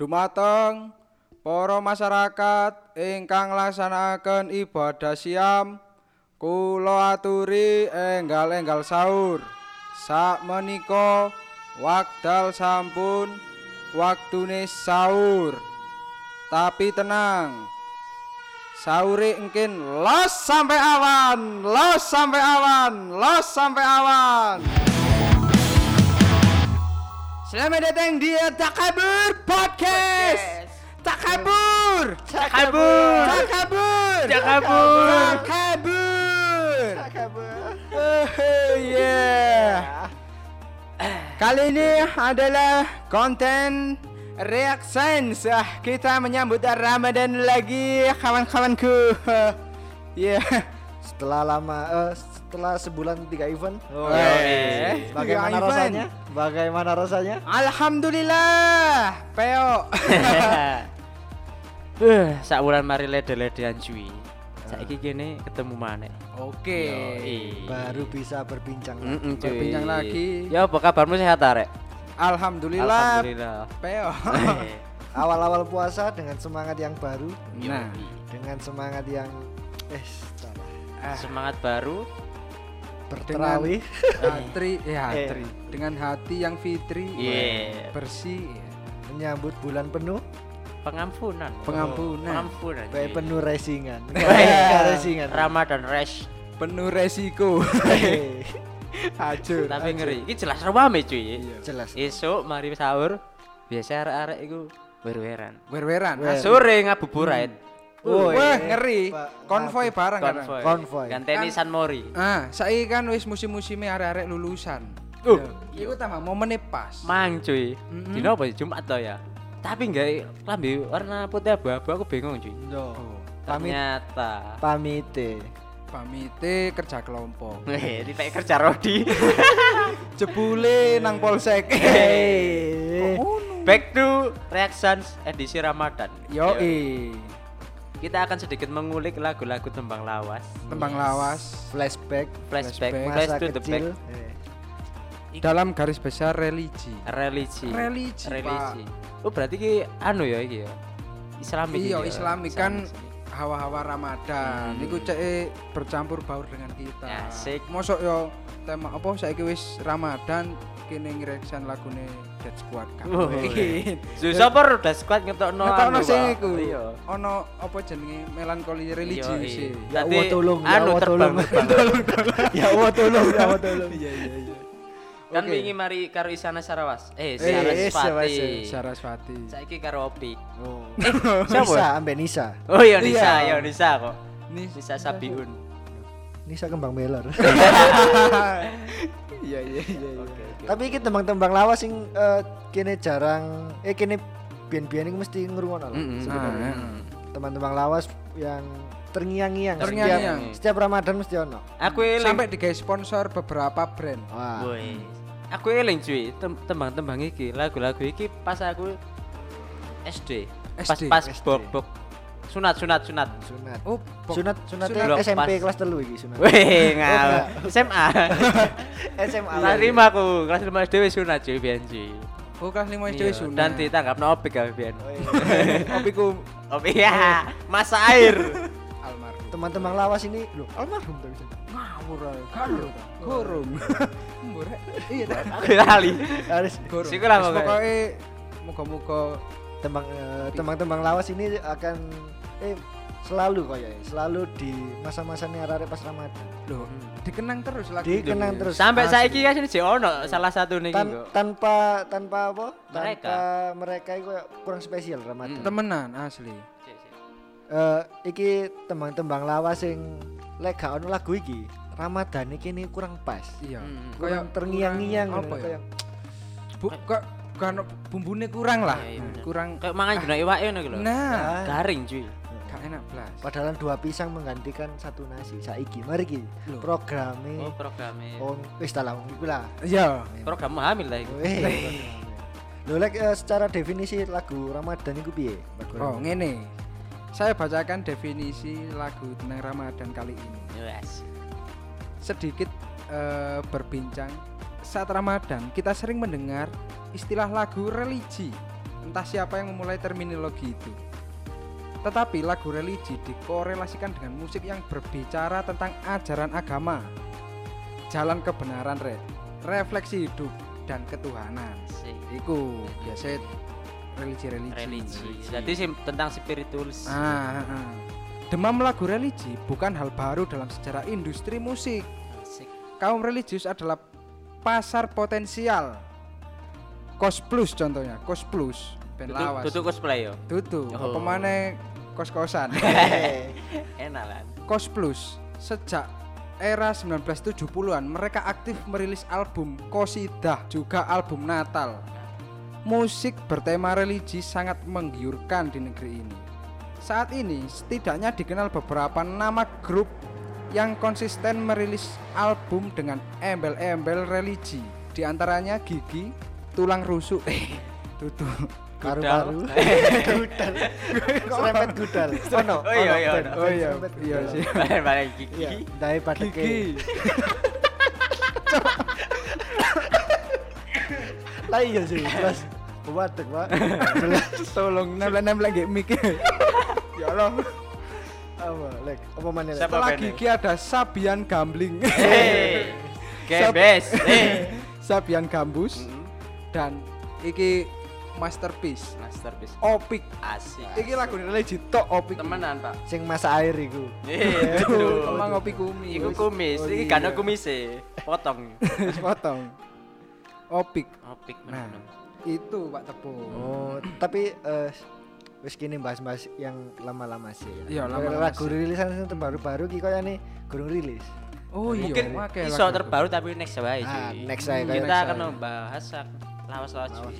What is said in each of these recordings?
Dumateng para masyarakat ingkang nglaksanaken ibadah siam kula aturi enggal-enggal sahur. Sakmenika wekdal sampun waktune sahur. Tapi tenang. Sahure engkin los sampai awan, los sampai awan, los sampai awan. Selamat datang di Takabur Podcast. Takabur. Takabur. Takabur. Takabur. Takabur. Oh, yeah. Kali ini adalah konten reaction kita menyambut Ramadan lagi kawan-kawanku. Ya. Setelah lama eh, setelah sebulan tiga event. Oh, Eh, iya. Bagaimana tiga event. rasanya? Bagaimana rasanya? Alhamdulillah, Peo. Eh, sak bulan mari lede-ledean cuy. Saiki kene ketemu maneh. Oke. Yoi. Baru bisa berbincang. Mm-mm, cuy. Berbincang lagi. Ya apa kabarmu sehat arek? Alhamdulillah, Alhamdulillah. Peo. Eh, Awal-awal puasa dengan semangat yang baru, Nah, dengan semangat yang eh salah. ah, semangat baru. Berterawih. Hatri, ya Eh. Hatri. Dengan hati yang fitri, Iya. bersih, ya. menyambut bulan penuh, Pengampunan. Pengampunan. Pengampunan. baik penuh racingan. Weh, Enggak racingan. Ramadan Rash. penuh resiko. Hajur. Tapi ngeri. Iki jelas rame cuy. Jelas. Esok mari sahur biasa arek-arek iku berweran. Wer-weran. Wer. Asu- Sore ngabuburit. Oh, Wah, iya. ngeri. Konvoy bareng kan. Konvoy. Ganteni San Mori. Ah, saiki kan wis musim-musime arek-arek lulusan. Uh. Ya, Iku tambah momennya pas. Mang cuy. Mm-mm. Dino apa ya? Jumat toh ya. Tapi enggak lambe warna putih abu-abu aku bingung cuy. Oh, Pamit Ternyata. pamite. pamite kerja kelompok. Weh, di kerja Rodi. Jebule nang polsek. Hei. Back to Reactions edisi Ramadan. Yo Kita akan sedikit mengulik lagu-lagu tembang lawas. tembang lawas Flashback Flashback, Flashback. flash to the back. kecil. Eh, dalam garis besar religi. Religi. Religi, Religi. Oh, berarti ki anu ya iki ya. Islamik. Iya, iki ya. Islamik kan hawa-hawa Ramadan. Hmm. Niku cek bercampur baur dengan kita. Asik. Mosok yo tema apa saiki wis Ramadan kene ngireksan lagune Dead Squad kan. Oh, Mungkin. Susah udah squad ngetokno. Ngetokno anu, sing iku. Iya. Ono apa jenenge melankoli religi Iya, sih. iya. Ya Allah, tolong, ya anu Allah, tolong. terbang. ya Allah tolong, ya Allah tolong. Iya iya iya. Kan wingi mari karo Isana Sarawas. Eh, Eh, eh, Saraswati. Saiki karo Opik. Oh. Eh, siapa? Nisa, ambe Nisa. Oh iya Nisa, Iya. iya Nisa kok. Nih. Nisa Sabiun. Nisa kembang meler. Iya iya iya. Oke, oke. Tapi iki tembang-tembang lawas sing eh, kene jarang eh kene biyen-biyen iki mesti ngrungokno lho. Mm-mm. sebenarnya. Ah, Tembang-tembang lawas yang terngiang-ngiang Terngiang-ngiang. setiap, setiap Ramadan mesti ono. Aku eling. Sampai digawe sponsor beberapa brand. Wah. Woi. Aku eling cuy, tem- tembang-tembang iki, lagu-lagu iki pas aku SD. Pas SD. pas SD. bok bok. Sunat sunat sunat. Sunat. Oh, pok- Sunat sunatnya Sunat. SMP Pas. kelas telu iki sunat. Weh, ngal. SMA. SMA. Kelas lima aku, kelas lima SD wis sunat cuy biyen cuy. Oh, kelas 5 SD Iya, sunat. Dan ditangkap no opik kami biyen. Iya. Opiku Opik ya, masa air. almarhum. Teman-teman lawas ini lho, almarhum tapi. Ngawur ae. Gurung. Gurung. Murah. Iya dah. Aku lali. Harus. Siku lah. Pokoke muga-muga tembang eh, tembang-tembang lawas ini akan eh selalu kok ya, selalu di masa-masa nih arek pas Ramadan. loh dikenang terus lagu Dikenang terus. Sampai Asli. saiki kan ini jek ono salah satu nih Tan- kok. tanpa tanpa apa? Mereka. Tanpa mereka itu kayak kurang spesial Ramadan. Mm. temenan asli. Cek. Eh, iki tembang-tembang lawas sing lek gak ono lagu iki, Ramadan iki ini kurang pas. Iya. Hmm. Kurang terngiang-ngiang kurang ngono, apa ya? kayak Bu, kok kan bumbune kurang lah. Iya, iya, kurang Kayak mangan guna iwake ngono lho. nah Ah. Garing cuy. Gak enak blas. Padahal dua pisang menggantikan satu nasi. Saiki mari ki programe Oh, programnya. oh wis ta lah wong iku lah. Iya. Program hamil lah iku. Lho lek eh, secara definisi lagu Ramadan iku piye? Lagu Oh, ngene. Saya bacakan definisi lagu tentang Ramadan kali ini. Yes. Sedikit eh, berbincang saat Ramadan kita sering mendengar istilah lagu religi. Entah siapa yang memulai terminologi itu. Tetapi lagu religi dikorelasikan dengan musik yang berbicara tentang ajaran agama, jalan kebenaran, re, refleksi hidup dan ketuhanan. Sik. Iku biasa religi-religi. religi. Jadi sih tentang spiritual. Ah, ah, ah. Demam lagu religi bukan hal baru dalam sejarah industri musik. Asik. Kaum religius adalah pasar potensial. Kos Plus contohnya, Kos Plus lawas. tutu cosplay yo. Tutu, Oh. apa maneh kos-kosan. Enak lah. Kos Plus sejak era 1970-an mereka aktif merilis album Kosidah juga album Natal. Musik bertema religi sangat menggiurkan di negeri ini. Saat ini setidaknya dikenal beberapa nama grup yang konsisten merilis album dengan embel-embel religi. Di antaranya Gigi, Tulang Rusuk, eh, Tutu. Paru-paru. Gudal. Serempet gudal. Oh iya, ono iya, ono. Oh band iya, serempet iya gudal. sih. Balik gigi. Iya, dai padeke. Gigi. Lah iya sih, jelas. Wadek, Pak. Jelas. Tolong nempel-nempel lagi mic. ya Allah. Apa, Lek? Apa mana, Lek? Setelah? Gigi ada Sabian Gambling. Hei. Gebes. Sabian Gambus Mm-mm. dan iki masterpiece Masterpiece. Opik. Asik. Iki lagu religi tok Opik. Temenan, Pak. Sing masa air iku. Itu itu. emang Opik kumis. Iku kumis, Oh, iki iya. kan kumis e. Potong. Wis potong. Opik. Opik Nah. Itu Pak Tepung. Oh, tapi eh wis kini bahas-bahas yang lama-lama sih Iya, ya. lama-lama Lagu sih. rilisan sing terbaru-baru ki koyo gurung rilis. Oh iya, Mungkin iso terbaru tapi next wae Ah, next aja, next Kita akan membahas sak- lawas-lawas cuy.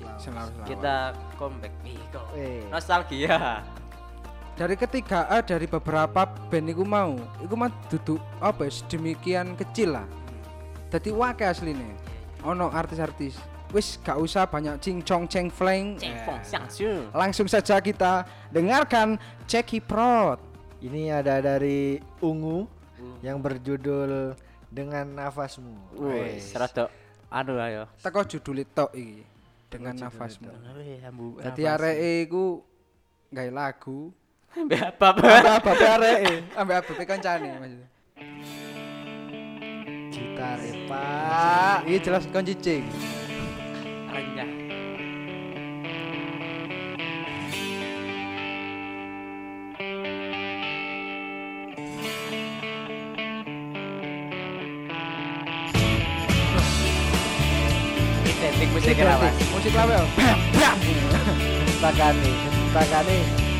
Kita comeback Iko. Eh. Nostalgia. dari ketiga A dari beberapa band iku mau, iku mah duduk apa ya, sedemikian kecil lah. Jadi wake asline. Ono artis-artis. Wis gak usah banyak cincong ceng fleng. Eh. Langsung saja kita dengarkan Ceki Prot. Ini ada dari Ungu yang berjudul dengan nafasmu. Wes, rada anu ayo. Teko judul tok iki dengan nafasmu. Ambu. Dadi areke iku gawe lagu Mbak apa? ambek ababe areke, ambek ababe kancane maksudnya. Gitar, Pak. Iki jelas kon cicing. Musik lawas. Musik lawas. Takane, takane.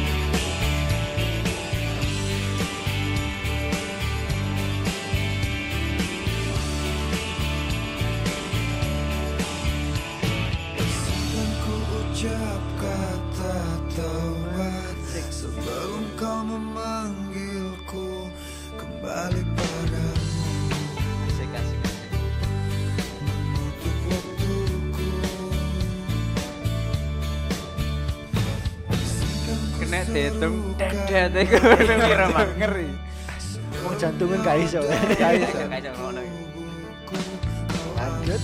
Dedet iku piro mah. Ngeri. Wong jantungin gak iso. Gak iso gak iso ngono. Lanjut.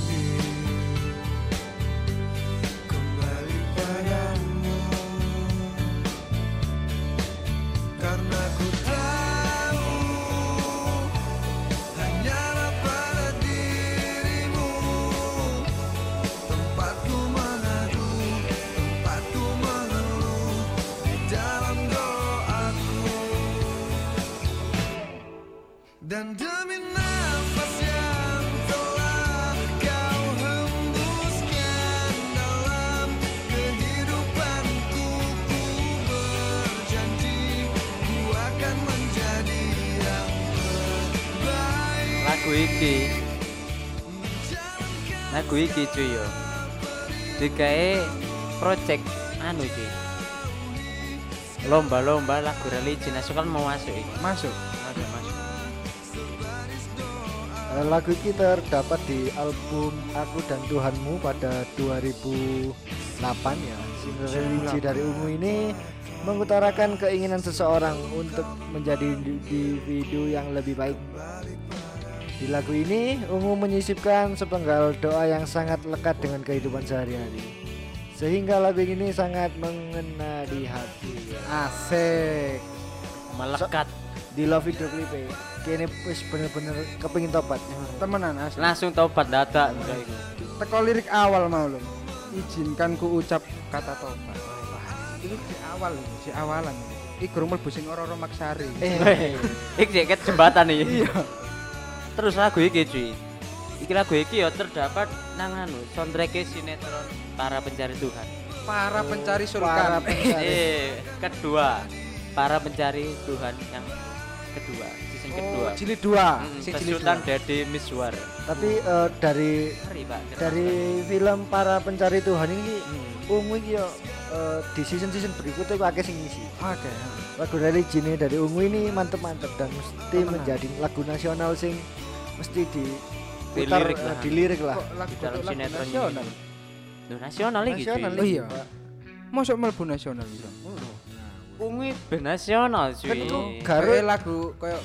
Iki cuy yo. Digawe project anu iki. Lomba-lomba lagu religi nasional mau masuk iki. Masuk. Ada masuk. Eh, Lagu ini terdapat di album Aku dan Tuhanmu pada 2008 ya. Single religi dari Ungu ini mengutarakan keinginan seseorang untuk menjadi individu yang lebih baik. Di lagu ini, Ungu menyisipkan sepenggal doa yang sangat lekat dengan kehidupan sehari-hari. Sehingga lagu ini sangat mengena di hati. Asik. Melekat. Di love video clip kini wis bener-bener kepengin tobat. Temenan asik. Langsung tobat dadak. Teko lirik awal mau lho. Izinkan ku ucap kata tobat. Wah, itu di awal di awalan. Iki gurung mlebu sing ora-ora maksari. Eh, Iki jeket jembatan nih. Iya. Terus lagu iki cuy. Iki lagu iki ya terdapat nang anu soundtrack sinetron para pencari Tuhan. Para pencari para surga. pencari. Eh, kedua. Para pencari Tuhan yang kedua, season kedua. Oh, jilid 2. Mm, Sing jilid Besutan 2. Dede Miswar. Tapi eh, dari Ngeri, Pak. dari film para pencari Tuhan ini banget. ungu iki yo eh, di season-season berikutnya kok akeh sing ngisi. Oke. Lagu dari Jini dari ungu ini mantep-mantep dan mesti Temenan. menjadi lagu nasional sing mesti di Dilirik lah. dilirik lah. Lagu dalam lagu sinetron nasional. Loh, nasional iki Nasional. Oh iya. Mosok mlebu nasional bisa. Ungu ben nasional cuy. Kan Garut lagu koyo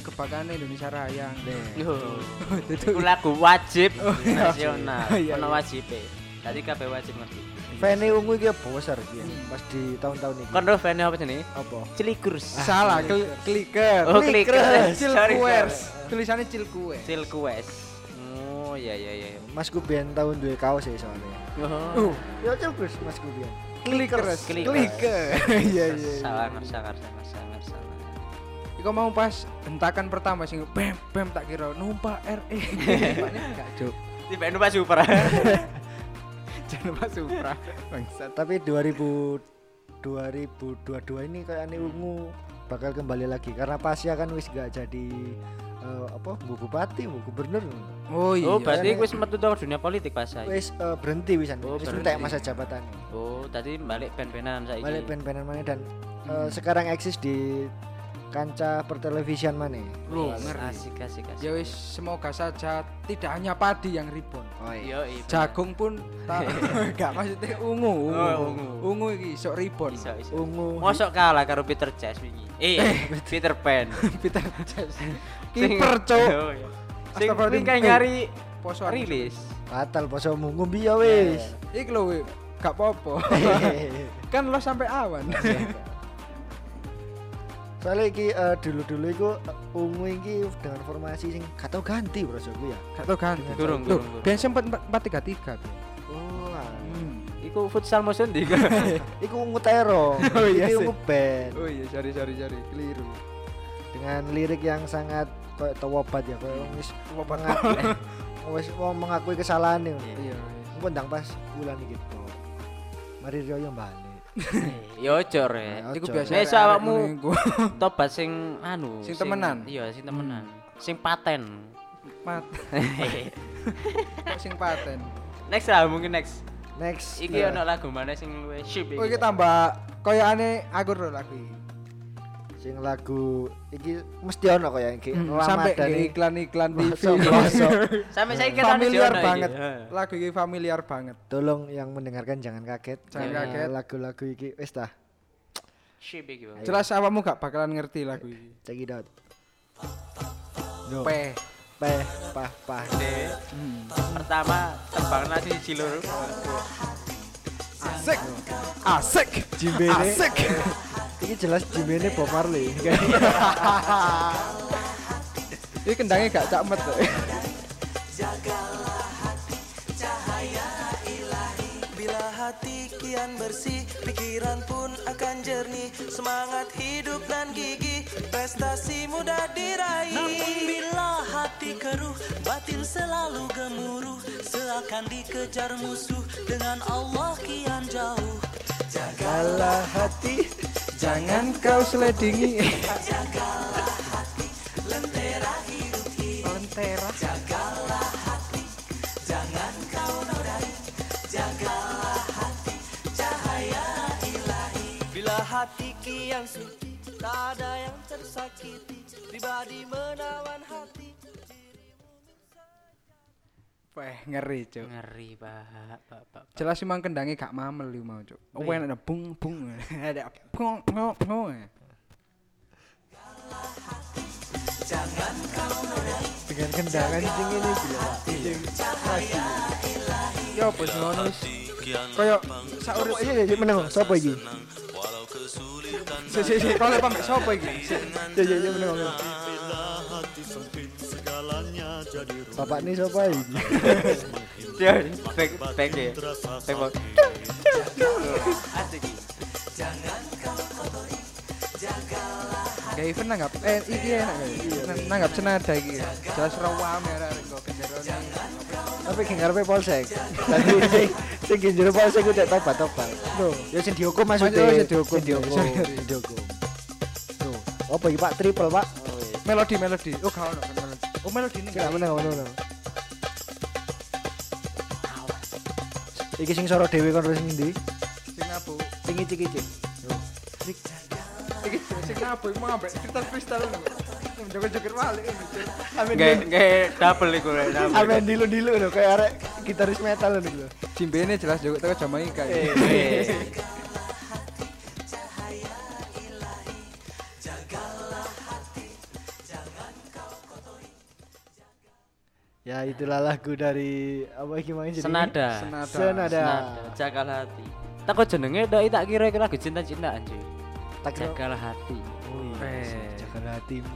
kebakaran Indonesia Raya. Loh, Itu lagu wajib iya. nasional. Oh, iya, Ono iya. wajib. Tadi kabeh wajib ngerti. Fene ungu iki besar iki pas di tahun-tahun ini. Kon ro fan apa sini? Apa? Cilikurs. salah kli- clicker. Oh, Cilkuers. sorry. Tulisannya Cilkuers. Cilkues. Oh iya iya iya. Mas Kubian tahun duwe kaos ya soalnya. Oh. Ya terus Mas Kubian. Clickers. Clickers. Clicker. Iya iya. iya. Sangar sangar sangar sangar sangar. Iku mau pas hentakan pertama sing bem bem tak kira numpak RE. Numpaknya enggak, Cuk. Tiba numpak super. Jangan lupa Supra. Bangsat. Tapi 2000 2022 ini kayak aneh ungu bakal kembali lagi karena Pasya kan wis gak jadi eh, apa bu bupati bu gubernur Oh iya. Oh, berarti wis metu tau dunia politik pas saya. wis eh, berhenti wisan Oh, wis berhenti. entek masa jabatan Oh, tadi balik pen-penan saiki. balik pen-penan mana dan eh, Hmm. sekarang eksis di kancah pertelevisian mana Loh, Yes, ngeri. Asik asik asik. Ya wis semoga saja tidak hanya padi yang ribon. oh Yo, iya. Jagung pun tak enggak maksudnya ungu, ungu. Oh, ungu. Ungu iki sok ribon. Iso iso. ungu Mosok kalah karo Peter Chess wingi. Eh, Peter Pan. Peter Chess. Kiper, Cuk. Oh, iya. Sing kayak Eh, nyari Poso rilis. batal poso ngumbi ya wis Iki lho gak apa-apa. kan lo sampai awan. Soalnya iki eh, dulu-dulu iku eh, ungu iki dengan formasi sing gak tau ganti bro aku ya Gak tau ganti. Durung, Loh, durung, sempat 4-3-3. Bro. oh. Hmm. Iku futsal musuh ndi iku? ungu terong Oh, iya ungu band Oh iya, sorry sorry sorry, keliru. dengan lirik yang sangat kayak tawabat ya kayak wis mengakui wis mau mengakui kesalahan nih Iya. engko ndang pas bulan iki to mari Rio yang balik Ya ojo. Nah, Iku ojo. biasa. Nek arek-arek awakmu- iku. Tobat sing anu, Sing temenan? Iya, sing temenan. Sing paten. Kok sing paten. next lah mungkin next. next Iki eh, ono lagu mana sing luwe ship Oh iki tambah koyokane aku ro lagi. Sing lagu iki mesti ono kaya iki Hmm, lama Sampai dari iklan-iklan TV. Sampai saya kira familiar banget. Lagu iki familiar banget. tolong yang mendengarkan jangan kaget Jangan Eh, kaget. lagu-lagu iki wis. Bang. Jelas awakmu gak bakalan ngerti lagu iki. check it out P. peh pah pah De, Pertama tembang nasi cilur. Asik. Asik. Asik. Iki jelas jimbene Bob Marley. Ini kendangnya gak cakmet kok. Bila hati kian bersih, pikiran pun akan jernih. Semangat hidup dan gigih, prestasi mudah diraih. Namun bila hati keruh, batin selalu gemuruh. Seakan dikejar musuh, dengan Allah kian jauh. Jagalah hati, jangan kau seledingi. Lentera hidup ini, Lentera. jagalah hati Jangan kau nodai, jagalah hati Cahaya ilahi Bila hati kian suci, tak ada yang tersakiti Pribadi menawan hati Wah, ngeri, Cuk. Ngeri, Pak. Pak, Pak. Jelas emang kendangnya gak mamel iki mau, Cuk. Oh, ada bung bung. Ada bung bung bung. dengan kendangan sing ini gila Ya bos ngono wis Kayak saurip Iya iya meneng sapa iki? si si si kalau pamit sapa iki? Iya iya iya meneng. meneng. Bapak ini siapa ini? Dia back back ya. Back. Asik. Kayak event nanggap eh iki enak kayak. Nanggap senada iki. Jelas rawam ya arek kok kendaraan. Tapi geng ngarepe polsek. Dadi sing sing jero polsek ku tek tobat-tobat. Ya sing dihukum maksudnya. Oh, sing dihukum. Sing dihukum. Tuh, apa iki Pak triple, Pak? Melodi melodi. Oh gak melodi. Oh melodi ini. Iki sing soro dhewe kon sing ndi? sing abu. Sing icik-icik. Iki sing abu mau ambek lho. Joget-joget balik. Amin Gak gak double iku rek. Amin dilu-dilu lho kayak arek gitaris metal lho. Cimbene jelas joget teko Jamaika. Eh. Ya itulah lagu dari apa iki mau jadi? Senada. Senada. Senada. Senada. Jagal hati. Tak kok jenenge dok tak kira iku lagu cinta-cintaan cuy. Tak kira- Jagal hati. Oh iya, Eh. jaga hatimu.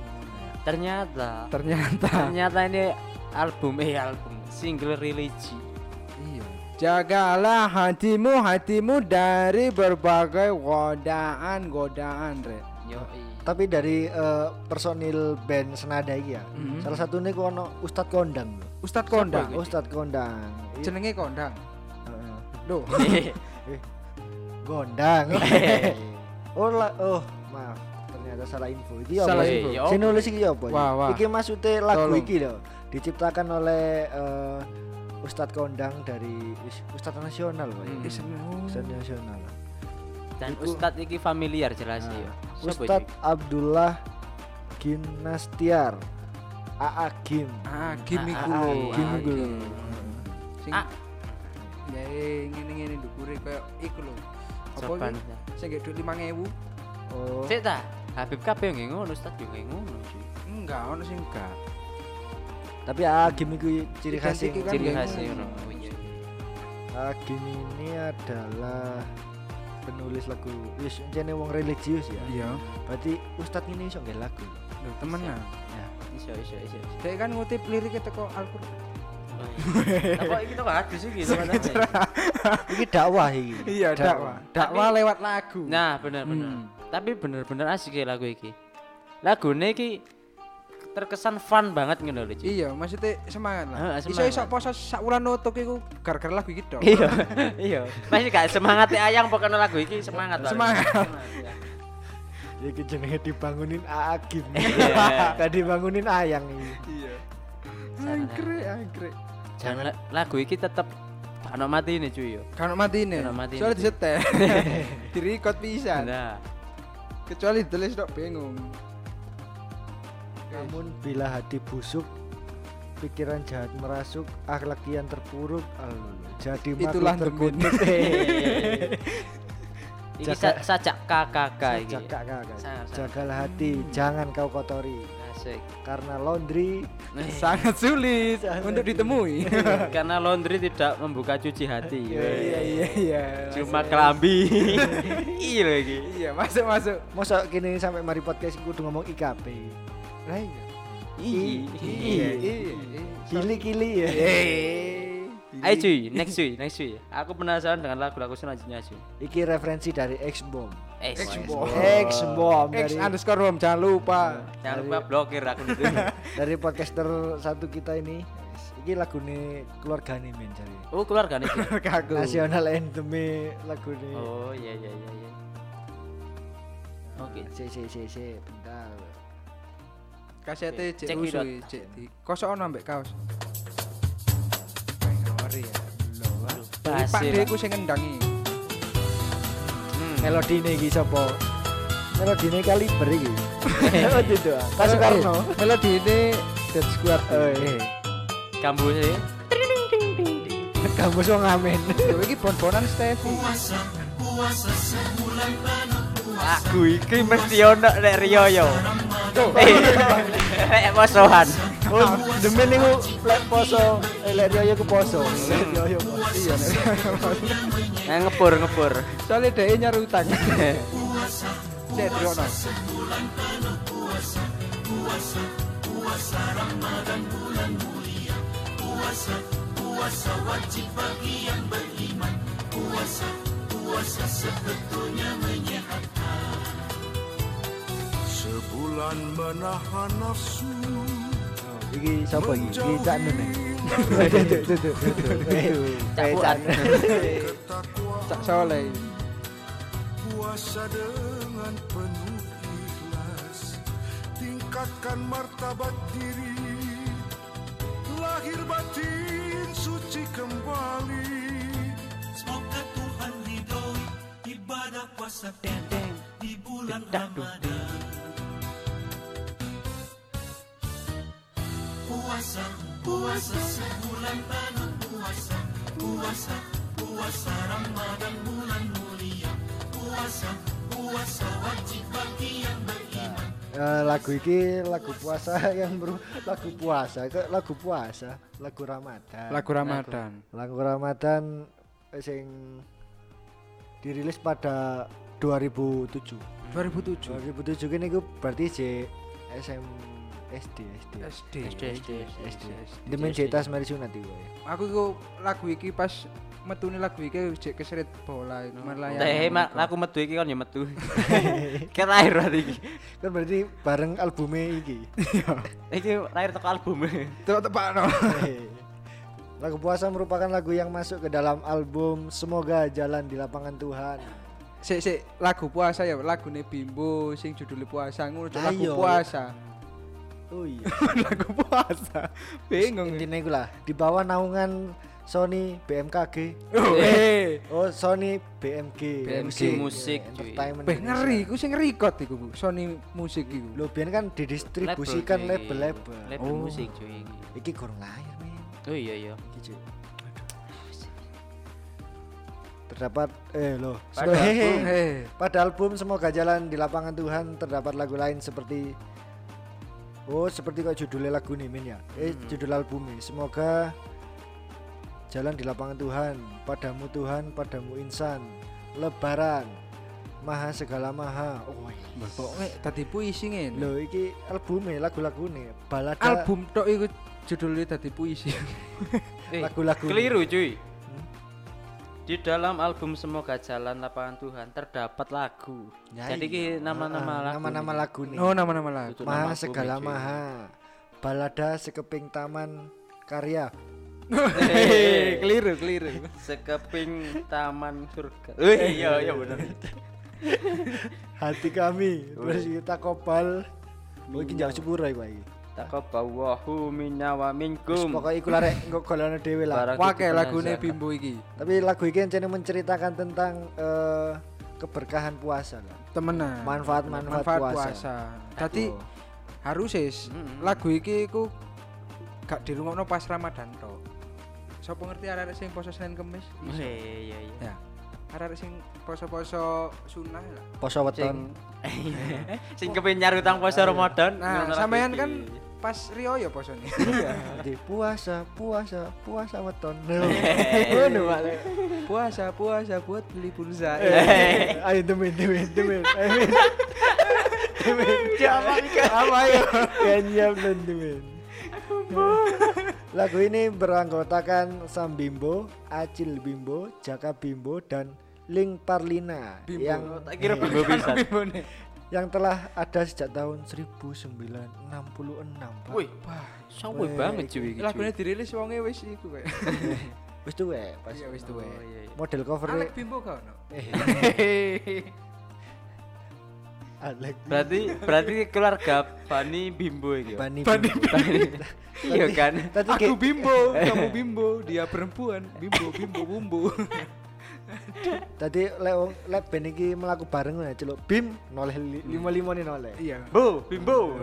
Ternyata Ternyata. ternyata ini album eh album single religi. Iya. Jagalah hatimu, hatimu dari berbagai godaan-godaan, Re. Yo Tapi dari eh, personil band Senada iki ya. Mhm. Salah satunya ku ono Ustadz Kondang. Lho. Ustadz Kondang. Ustadz Kondang. I- Jenenge Kondang. Heeh. Loh. Gondang. oh, la- oh, maaf. Ternyata salah info. Iki apa? Salah sih? info. Ya Sing nulis iki apa? iki? Wah, wah. Iki maksudnya lagu Tolong. iki lho. Diciptakan oleh eh, Ustadz Kondang dari wis, Ustadz nasional, Pak. Hmm. Oh. Ustadz nasional. Dan Iku- Ustadz iki familiar jelas Nah, ya. Ustadz Abdullah Gimnastiar. AA Gim. Ah, Ah, ah, lho. ah, gimmick ku lho. Sing Ah. Ya ngene-ngene ndukure koyo iku lho. Apa iki? Sing gek dhuwit 5000. Oh. Sik ta? Habib kabeh nggih ngono, Ustadz yo nggih ngono. Enggak, ono sing enggak. Tapi AA Gim iku ciri khas kan Ciri nggih khas ngono. ngono. Oh, iya. AA Gim ini adalah penulis lagu wis encene wong religius ya. Iya. Berarti Ustadz ini iso nggak lagu. Lho temenan. Ya, iso iso iso. Dia kan ngutip liriknya teko Al-Qur'an. Apa iki to hadis iki. Iki dakwah iki. Iya, dakwah. Dakwah lewat lagu. Nah, bener bener. Hmm. Tapi bener-bener asik ya lagu iki. Lagune iki terkesan fun banget ngono lho. Iya, maksudnya semangat lah. Heeh, Iso iso semangat. poso sak wulan nutuk iku gara-gara lagu iki tok. Iya, iya. Masih gak semangat ayang pokoknya lagu iki semangat lah. Semangat. Ya. Jenenge dibangunin AA Gim. Iya. Gak dibangunin ayang iki. Iya. Anggrek. Dan la- lagu iki tetep gak ono mati ini cuy yo. Kan mati ini. Kan mati Soalnya disetel. Direkod pisan. Nah, Kecuali ditulis tok bingung. Namun bila hati busuk pikiran jahat merasuk akhlak kian terpuruk alul. jadi makhluk Itulah terkutuk Jaga- sa- sajak KKK kakak Sangat, sangat. jagalah hati jangan kau kotori Asik. karena laundry Sangat sulit Sangat untuk sulit. ditemui. Karena laundry tidak membuka cuci hati. Iya iya iya. Cuma kelambi. iya lagi. Iya, masuk masuk. masa kini sampai mari podcast kudu ngomong IKP Lah iya. Iya. Iya iya. kili kili ya Ayo cuy, next cuy, next cuy. Aku penasaran dengan lagu-lagu selanjutnya cuy. iki referensi dari X Bomb Eh, X-Bomb. X Bomb X underscore Rom, jangan lupa. Jangan lupa blokir aku itu. dari podcaster satu kita ini iki lagu nih keluarga nih men cari Oh, keluarga nih. Cuy. Kagu. nasional anthem lagu nih Oh, iya iya iya iya. Oke. si si si si bentar Kasete cek Cek usuh widot. cek di. Kosok ono ambek kaos. Pak Basil. D ku sing ngendangi. Hmm. melodi nih iki sapa melodi nih kaliber iki itu ah Pak Soekarno Eh, Melodi ini Dead Squad. oh iya Kambu sih. kamu so ngamen Yo iki bon-bonan Stevi. Lagu iki mesti ono nek Rio yo. Eh, Nek. Oh, niku lek poso, eh, lek Rioyo ku poso. Lek Rioyo poso. Iya nek. Nah, ngepur ngepur. Soalnya dia nyari utang. Cek Driono. Sebulan menahan nafsu Iki sapa iki? Iki Cak Nun. Tuh, tuh, tuh, tuh, tuh. Eh, Cak Nun. Cak Soleh. puasa dengan penuh ikhlas Tingkatkan martabat diri Lahir batin suci kembali Semoga Tuhan ridhoi ibadah puasa di bulan Ramadan. Puasa, puasa sebulan penuh puasa, puasa, puasa Ramadan bulan mulia. Puasa, puasa wajib bagi yang beriman. Eh, lagu iki lagu puasa yang ber lagu puasa ke lagu puasa lagu Ramadan Lagu Ramadan. lagu Ramadan eh, sing dirilis pada 2007 2007. 2007 ini gue berarti J SM SD SD SD. SD, SD, SD Demen Cetas Mari Sunat iku ya. Aku iku lagu iki pas metune lagu iki jek keseret bola itu Malayan. Teh mak laku metu iki kan ya metu. Kan lahir berarti iki. kan berarti bareng albumnya iki Iki lahir teko album. Terus tepakno. lagu puasa merupakan lagu yang masuk ke dalam album Semoga Jalan di Lapangan Tuhan Sik sik lagu puasa ya lagune Bimbo sing judulnya puasa ngono lagu Ayo. puasa. Oh iya lagu puasa. Bingung. intinya iku lah di bawah naungan Sony BMKG Oh, eh. oh Sony BMG BMG musik, Ya. Entertainment Beh ngeri, ku sing record iku. Sony musik iku. Lo biyen kan didistribusikan label-label. Label Oh. musik cuy iki. Iki kurang lahir men. Oh iya iya. Iki cuy. Terdapat eh loh. Pada album. Eh, Pada album Semoga Jalan di Lapangan Tuhan terdapat lagu lain seperti Oh, seperti kok judulnya lagu nih Min ya. Eh, Hmm. judul albumnya. Semoga Jalan di Lapangan Tuhan, padamu Tuhan, padamu insan. Lebaran. Maha segala maha. Oh, pokoknya tadi puisi ngene. Loh, iki albumnya lagu-lagu nih. Balada Album tok iku judulnya tadi puisi. Eh, lagu-lagu. Keliru cuy. Di dalam album Semoga Jalan Lapangan Tuhan terdapat lagu. Ya Jadi ki iya. nama-nama Ah, lagu. Nama-nama lagu nih. Oh, nama-nama lagu. Itu Maha nama segala cuy. maha. Balada sekeping taman karya. Hei, keliru, keliru. Sekeping taman surga. Wih, iya iya bener. Hati kami. Oh, Terus kita kopal. Oh, iki jauh sepuro iku iki. Taqabbalahu minna wa minkum. pokoke iku larek engko golongan dhewe lah. Wake lagune. Bimbo iki. Tapi lagu iki encene menceritakan tentang eh, keberkahan puasa lah. Temenan. Manfaat-manfaat Manfaat puasa. puasa. Dadi Oh. harus Mm-mm. lagu iki iku gak dirungokno pas Ramadan tok. Sopo ngerti arek sing poso Senin Kamis? Iya iya iya. Ya. Arek sing poso-poso sunah lah. Poso weton. sing kepengin nyari utang puasa Ramadan. Nah, sampean kan pas Rio ya posone. Jadi puasa, puasa, puasa weton. Ngono, puasa, puasa buat beli pulsa. Eh, Ayo demen, demen, demen. Demen. Apa iki? Apa ya? Kenyam dan demen. Lagu ini beranggotakan Sam Bimbo, Acil Bimbo, Jaka Bimbo, dan Ling Parlina Bimbo. yang Tak kira bimbo pisan. Bimbo nih. Yang telah ada sejak tahun 1966. Pak. Wih, sampe banget cuy iki. Lagune dirilis wonge wis iku kayak. Wis tuwe pas Iya wis tuwe. Oh, iya, iya. model cover Alek Bimbo kau no. eh Alek Berarti berarti keluarga Bani Bimbo iki. ya? Bani Bani Bimbo. Iya kan? Aku Bimbo, kamu Bimbo, dia perempuan. Bimbo, Bimbo, Bumbu. tadi lek lek ben iki melaku bareng ya celuk bim noleh li- lima lima nih noleh. Iya. Bo, Bimbo.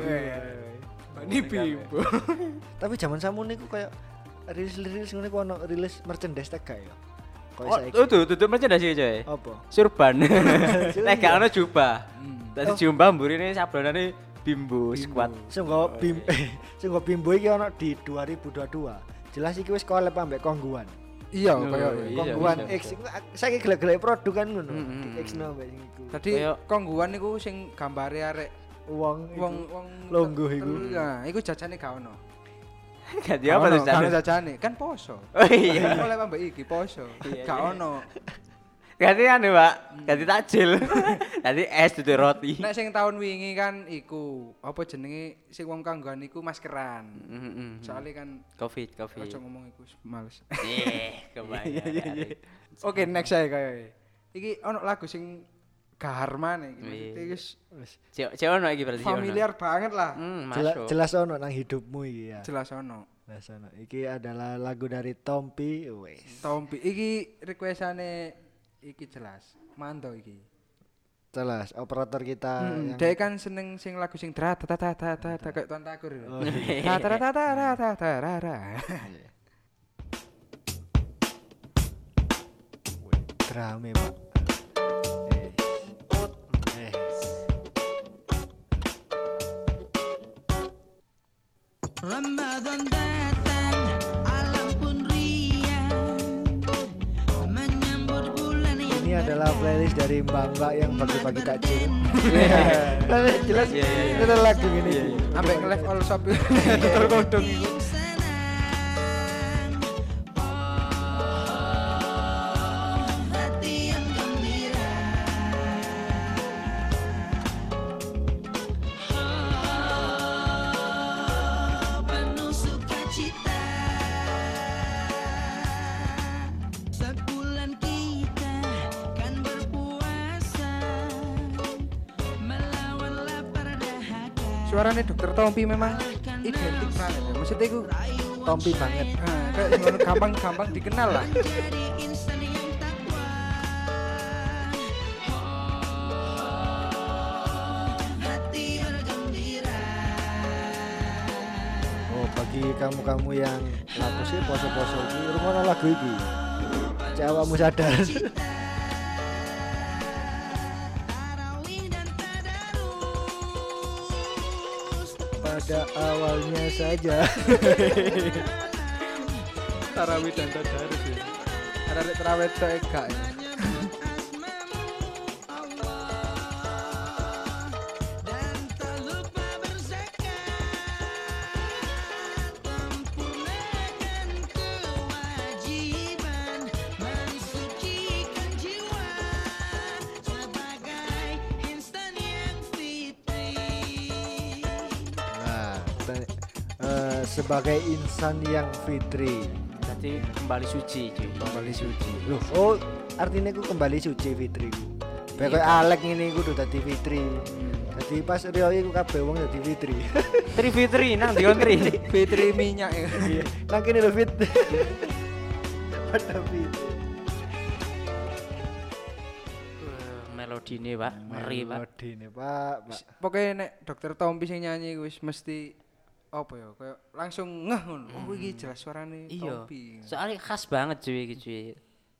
Ini Bimbo. Tapi zaman samu niku kayak rilis-rilis ngene ku ono rilis merchandise tag ya. Kayak Oh, saiki. oh tuh, tutup merchandise coy. Apa? Surban. Nek gak ono jubah. Hmm. Dadi Oh. jubah mburine sablonane Bimbo squad. Sungguh bim sing nggo bimbo iki ana di 2022. Jelas iki wis collab ambek kongguan. Iya, Oh, kaya iya. Kongguan bisa, X iku saiki gelek-gelek produk kan ngono. Di. X no ambek sing iku. Tadi Kayak- kongguan niku sing gambare arek Wong wong wong longgo iku. Nah, iku jajane gak ono. Ganti apa tuh jajane, kan poso. Oh iya. Oleh ambek iki poso. Iya, Gak iya. ono. Ganti anu, Pak. Ganti takjil. Ganti es dudu roti. Nek sing tahun wingi kan iku apa jenenge sing wong kanggoan iku maskeran. Heeh. Soalnya kan Covid, Covid. aja ngomong iku males. Eh, kebayang. Oke, next saya kaya. Iki ono lagu sing gahar maneh iki. Iya. Maksudnya wis Cek cek ono iki berarti familiar banget lah. Hmm, Jelas, masuk. jelas ono nang hidupmu iki ya. Jelas ono. Jelas ono. Iki adalah lagu dari Tompi wes. Tompi iki requestane iki jelas. Mando iki. Jelas operator kita Hmm, yang dia kan seneng sing lagu sing tra ta ta ta ta ta ta kayak tuan takur itu. Oh, iya. Ta ta ta ta ta ta ta ta ra. drame, Pak. Eh. Eh. Ramadan adalah playlist dari mbak-mbak yang pagi-pagi takjil. Iya. Jelas iya, iya, kita lagu ini. Sampai nge-live all shop itu. Kotor itu. karakter Tompi memang identik banget. Ya. Maksudnya itu Tompi banget. Nah, kayak gampang-gampang dikenal lah. Oh, bagi kamu-kamu yang lagu sih poso-poso ini, rumah lagu ini. Cawamu sadar. pada awalnya saja. Tarawih dan tadarus ya. Tarawih tarawih teka ya. Sebagai insan yang fitri. Berarti kembali suci, cuy. kembali suci loh oh artinya ku kembali suci fitri ku Kayak kayak Alek ini ku udah dadi fitri Jadi pas Rio iku kabeh wong dadi fitri Tri Fitri nang di Tri. Fitri minyak ya. Nang kene lho fit Pada fitri Melodi ini, Pak. Ngeri, Pak. Melodi nih pak Pak Pokoknya nek dokter Tompi sing nyanyi wis mesti apa ya kayak langsung ngeh ngono. Oh iki jelas suarane Iya. Soalnya khas banget cuy iki cuy.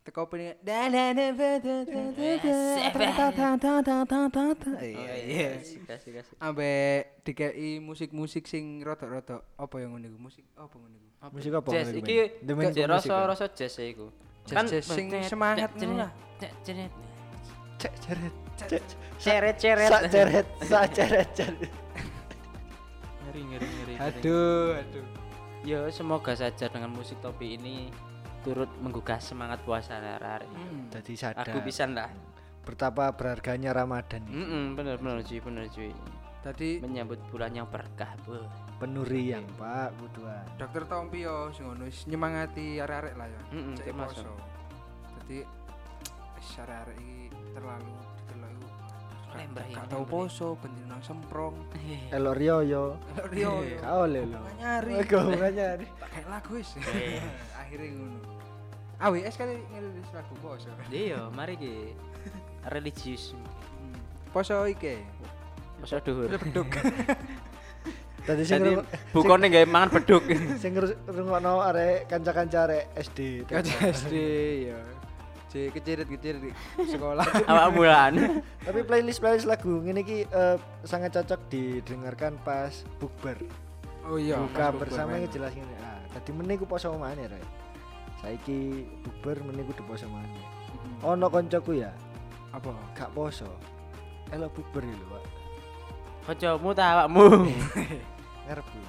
Teko opening da da da da da da da da ta. Iya. Kasih kasih. Ambek dikei musik-musik sing rodok-rodok apa yang ngono iku musik apa ngono iku. Musik apa Jazz ngono iku, iki Men? Demen kayak musik, kan? rasa-rasa jazz ya iku. Jazz-jazz sing semangat ngono lah. Ceret Ceret-ceret. Sak ceret Sak ceret ceret Ngeri ngeri ngeri. ngeri. Aduh, aduh. Ya semoga saja dengan musik topi ini turut menggugah semangat puasa arek-arek. Jadi sadar Aku pisan lah. Betapa berharganya Ramadan ini. Heeh, bener bener cuy, bener cuy. Tadi Menyambut bulan yang berkah. Beuh. Penuh riang pak Buduan dokter Tompi yo sing ngono wis nyemangati arek-arek lah ya. Poso. Dadi wis arek-arek iki terlalu. Gak tau lembreh. poso bendino nang semprong. Elok Rio yo Elok Rio yo. Kau oleh lo Gak nyari. Kau nyari kayak lagu wis. Akhirnya ngono. AWS kali ngerilis lagu poso. Iya, mari ki religius. Hmm. Poso iki. Masa dhuwur. Beduk. Tadi sing bukone gawe mangan beduk. sing ngrungokno arek kanca-kanca arek SD. Kaca SD ya. Cek kecirit-kecirit di sekolah. Awak bulan. Tapi playlist playlist lagu ini ki eh, sangat cocok didengarkan pas bukber. Oh iya, Buka bersama ini jelas ini. Ah, tadi meneh ku poso maneh, Rek. Saiki bukber meneh kudu poso maneh. main. Ono koncoku ya, apa? gak poso. Elo bukber lho, Pak. Kancamu ta awakmu? Ngarep ku.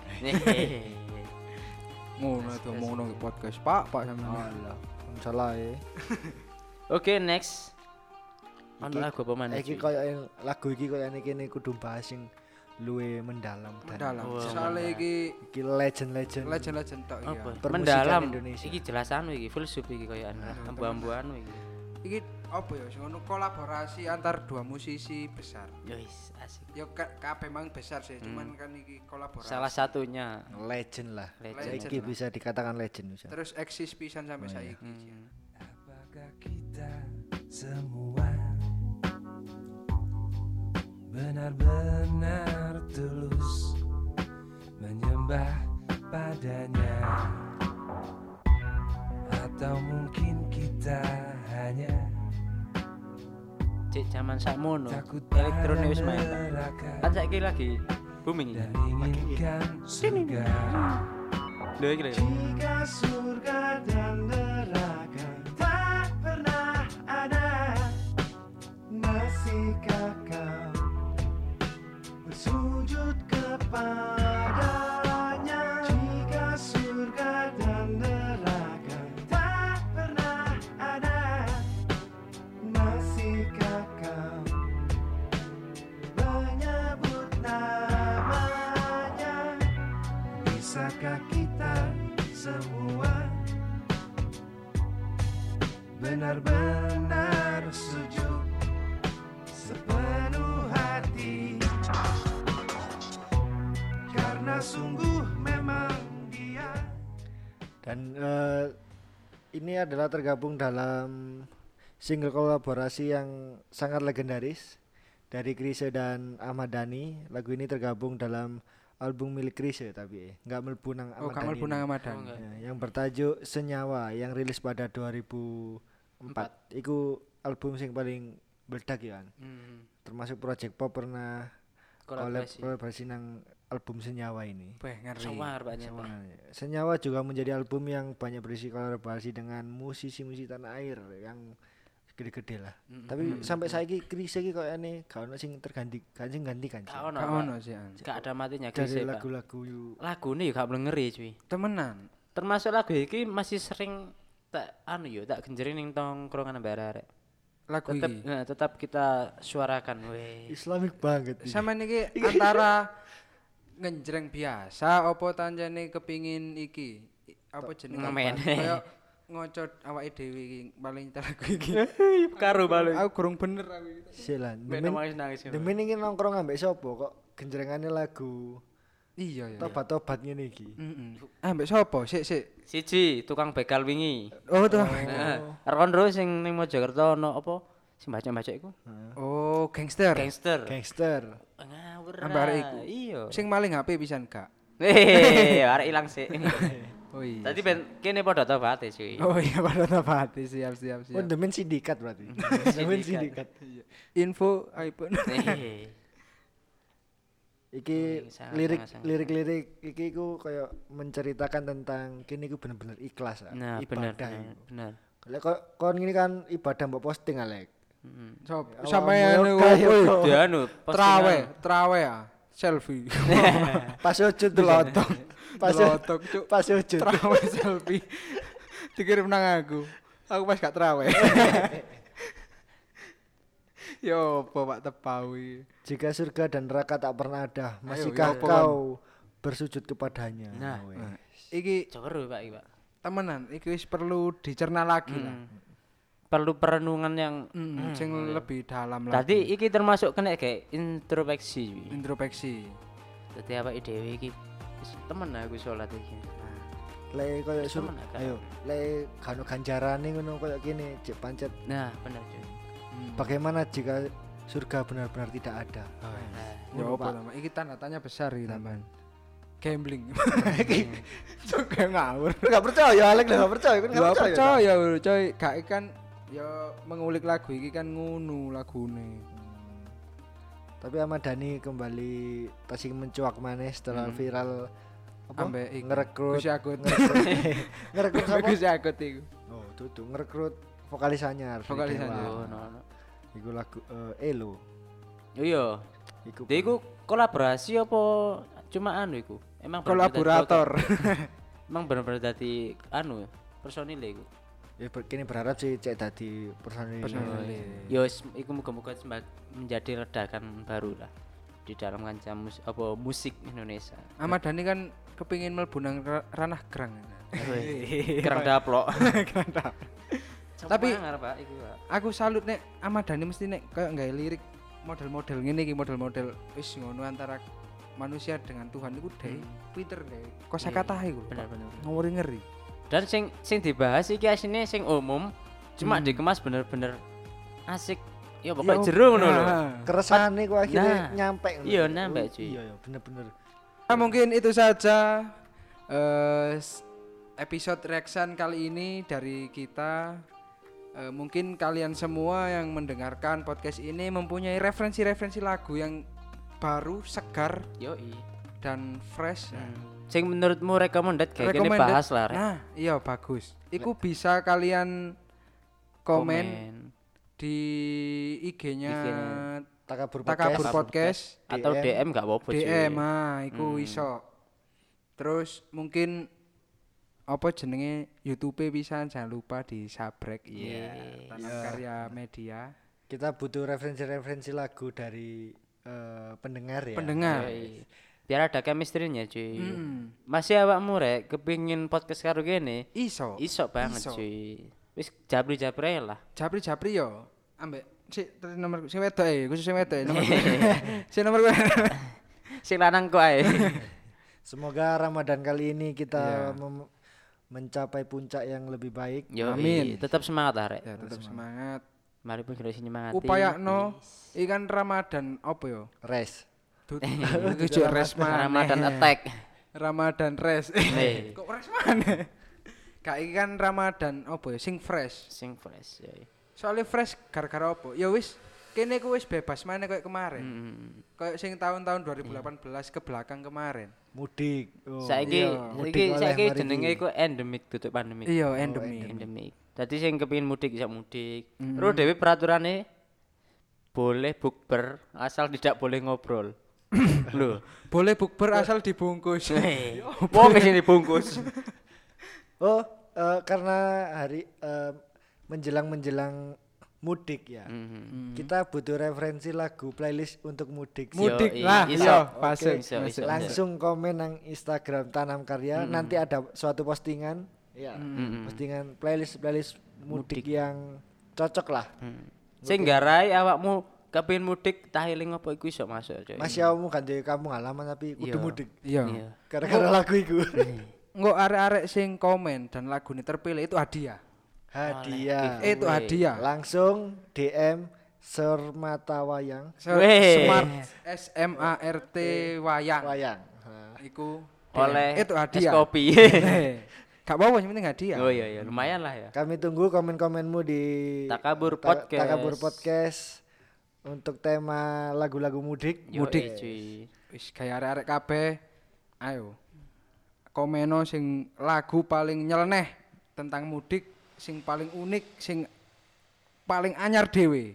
Ngono tuh ngono di podcast Pak, Pak sama Allah. Salah ya. Oke, next. Ono lagu apa maneh? Iki koyo yang- lagu iki koyo ini kene kudu bahas sing luwe mendalam dan Mendalam. Oh, Soalnya mendalam. iki iki legend-legend. legend-legend tok iya. Apa? Mendalam. Indonesia. Iki jelas anu iki, full soup iki koyo anu. Ambu-ambu anu iki. Iki apa ya sing ngono kolaborasi antar dua musisi besar. Yo wis asik. Ya ka- kabeh memang besar sih, cuman kan iki kolaborasi. Salah satunya. Legend lah. Legend. Iki bisa dikatakan legend bisa. Terus eksis pisan sampai saiki. Hmm. Semua benar-benar tulus menyembah padanya atau mungkin kita hanya Cek zaman sakmono. takut Elektronik wis main. neraka Kan saiki lagi booming dan inginkan surga Lho iki lho. Jika surga dan neraka Masihkah kau bersujud kepadanya. Jika surga dan neraka tak pernah ada Masihkah kau menyebut namanya. Bisakah kita semua benar-benar karena sungguh memang dia Dan eh, ini adalah tergabung dalam single kolaborasi yang sangat legendaris dari Krisye dan Ahmad Dhani. Lagu ini tergabung dalam album milik Krisye tapi nggak melebu nang Oh, Ahmad kamu Dhani. punang ini. Ramadan. enggak. Ya, yang bertajuk Senyawa yang rilis pada 2004. Iku album sing paling meledak ya kan. Hmm. Termasuk Project Pop pernah kolaborasi nang album Senyawa ini. Weh, ngeri. Sawar banyak Pak. Nah, Senyawa juga menjadi album yang banyak berisi kolaborasi dengan musisi-musisi tanah air yang gede-gede lah. Tapi sampai saiki Kris iki koyo ini gak ono sing terganti, gak sing ganti kan. Gak ono. Gak ono sih. Gak ada matinya Dari Grise, Pak. lagu-lagu Lagu ini gak boleh ngeri cuy. Temenan. Termasuk lagu iki masih sering tak anu yo tak genjeri ning tongkrongan ambek arek. Lagu Tetap iki. nah, tetap kita suarakan weh. Islamik banget. ini. Sama niki antara ngenjreng biasa apa tanjane kepingin iki apa jenenge Ngemen. Kayak ngocot awake dhewe iki paling nyetel lagu iki. Karo balik. Aku kurang bener aku iki. Silan. Demen, nangis nangis. demen iki nongkrong ambek sapa kok genjrengane lagu Iya ya. tobat-tobat ngene iki. Heeh. Ah mbek sapa? Sik sik. Siji tukang begal wingi. Oh tuh. Nah, Rekon ro sing ning Mojokerto ono apa? Sing baca-baca iku. Oh, gangster. Gangster. Gangster. Ngawur. Ah. iku. Iya. Sing maling HP pisan gak? Hei, arek ilang sih. Oh iya. Tadi ben kene padha tobat cuy. Oh iya pada tepati siap siap Oh, siap. demen sindikat berarti. demen sindikat. Info iPhone. Iki lirik sangat. lirik-lirik iki ku kayak menceritakan tentang kini ku bener-bener ikhlas ah, Nah, bener, ibadah. bener, bener. Lek kok kon ini kan ibadah mbok posting Alek. Sampean niku, kayak woi, kok. Dia anu trawe, trawe ya, selfie. Pas sujud Delotok. Pas Delotok, Cuk. Pas sujud. Trawe selfie. Dikirim nang aku. Aku pas gak trawe. Yo, apa Pak Tepawi. Jika surga dan neraka tak pernah ada, Ayo, masihkah ya apa, kau bersujud kepadanya? Nah. Weh. Iki Coba Pak, iki, Pak. temenan, iki wis perlu dicerna lagi lah. Perlu perenungan yang Hmm, sing lebih dalam lagi. Tadi iki termasuk kena kayak introspeksi. introspeksi. Dadi awake dhewe iki wis temen aku salat iki. Nah, Lek koyo sur Temen agak. ayo, lek kanu ganjarane ngono koyo gini, cek pancet. Nah, bener cuy. Hmm. Bagaimana jika surga benar-benar tidak ada? Nah, Ya apa Pak. nama? Iki tanda tanya besar iki teman. Gambling. Cuk kayak ngawur. Enggak percaya, Alek enggak percaya, kan Gak percaya, coy. Gak ikan Ya mengulik lagu iki kan ngono lagune. Tapi Ahmad Dhani kembali tasing mencuak maneh setelah Hmm. viral apa Ambek iki. ngerekrut Gus Yakut. ngerekrut siapa? Gus Yakut iku. Oh, tuh ngerekrut vokalis anyar. Vokalis anyar. Oh, no, no. Iku lagu eh, Elo. Iya. Iku. Dia iku kolaborasi apa cuma anu iku? Emang Kolaborator. Emang bener-bener dadi anu personil iku. Ya kini berharap sih cek tadi personil. Personil. Yo wis, iku muga-muga menjadi ledakan baru lah di dalam kancah mus apa musik Indonesia. Ahmad Dhani kan kepingin mlebu nang ra- ranah gerang. Kerang daplok. Tapi- Tapi. Aku salut nek Ahmad Dhani mesti nek kayak nggak lirik model-model ngene iki model-model wis ngono antara manusia dengan Tuhan itu deh Twitter deh kosakata iku. Bener-bener. ngawuri ngeri Dan sing sing dibahas iki asine sing umum cuma Hmm. dikemas bener-bener asik. Ya Ya, pokoknya jeru ngono lho. Keresahan nih kok akhirnya Nah. nyampe. ngono. Iya, nyampe, cuy. Iya, iya, bener-bener. Nah, mungkin itu saja eh, s- episode reaction kali ini dari kita. Eh, mungkin kalian semua yang mendengarkan podcast ini mempunyai referensi-referensi lagu yang baru, segar Yoi. dan fresh. Sing menurutmu recommended kayak gini bahas lah. Rek. Nah, iya bagus. Iku bisa kalian komen, di IG-nya IG-nya Takabur Takabur Podcast. Podcast, atau DM. Gak apa-apa. DM ah, iku Hmm. iso. Terus mungkin apa jenenge YouTube bisa jangan lupa di subscribe iya Tanam Karya Media Kita butuh referensi-referensi lagu dari eh, pendengar ya. pendengar Yoi. Biar ada chemistry-nya cuy. Mm. Masih awakmu rek kepingin podcast karo gini. iso Iso banget Iso. cuy. Wis jabri-jabri lah. japri japri yo ambek si terus nomor si wedok e khusus sing wedok e nomor si nomor gue Sing lanang kok ae. Semoga Ramadan kali ini kita Iya. mem- mencapai puncak yang lebih baik. Yo, Amin. tetap semangat lah rek. ya tetap semangat Mari pun kita semangat. upaya no ikan Ramadan apa yo Res. Tut- Iku jo res maneh. Ramadan attack. Ramadan res Nih. kok res mana Kak iki kan Ramadan apa ya sing fresh Sing fresh yoi. soalnya fresh gara-gara apa ya wis kene ku wis bebas mana kayak kemarin Hmm. kayak sing tahun-tahun 2018 ke belakang kemarin Mudik. Oh, Saiki iya, oleh saiki jenenge iku endemik tutup pandemi. iya endemi endemik. Dadi sing kepengin mudik bisa mudik. Mm. Terus dhewe peraturannya boleh bukber asal tidak boleh ngobrol. Loh, boleh bukber asal dibungkus wong sini bungkus. Oh, eh, karena hari eh, menjelang-menjelang mudik ya. Mhm. Kita butuh referensi lagu playlist untuk mudik. mudik Yoi, lah iso. iya iso, iso. Langsung komen nang Instagram Tanam Karya. Nanti ada suatu postingan, ya, Mm-mm. postingan playlist playlist mudik, yang cocok lah. Hmm. Sing garai awakmu kepengin mudik tahiling apa iku iso masuk coy. Masih kamu kan di kampung halaman tapi kudu Iya. mudik. iya Iya. Gara-gara lagu itu. nggak arek-arek sing komen dan lagu ini terpilih itu hadiah Hadiah. Eh, itu hadiah Langsung DM Sermata Wayang. Smart S M A R T Wayang Wayang. Nah, iku Oleh itu es hadiah kopi. Eh, gak apa-apa yang penting hadiah oh iya iya lumayan lah ya. Kami tunggu komen-komenmu di Takabur Ta- Podcast. Takabur Podcast untuk tema lagu-lagu mudik. Mudik. cuy. wis kayak arek-arek kabeh ayo komeno sing lagu paling nyeleneh tentang mudik sing paling unik sing paling anyar dhewe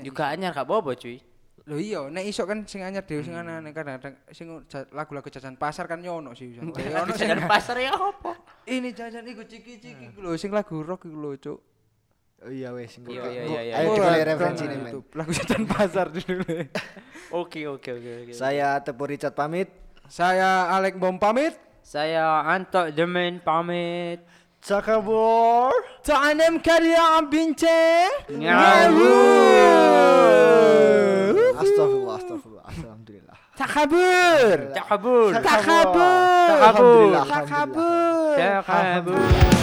Juga anyar gak apa-apa cuy. lho iya nek iso kan sing anyar dhewe sing aneh kadang-kadang sing lagu-lagu jajan pasar kan yo ono sih Jajan pasar ya apa? ini jajan iku ciki-ciki lho sing lagu rock iku lho cuk Oh iya wes. engko- Iya, iya, iya, iya. Ayo dikali lagu- referensi nih, men. Lagu jajan pasar dulu Oke oke oke oke. Saya Tepu Richard pamit. saya Alek Bom pamit Saya Anto Jemin pamit. Takabur. Tanem karya bincang Astagfirullah, astagfirullah. Alhamdulillah. Takabur Takabur. Takabur Alhamdulillah. Takabur Takabur.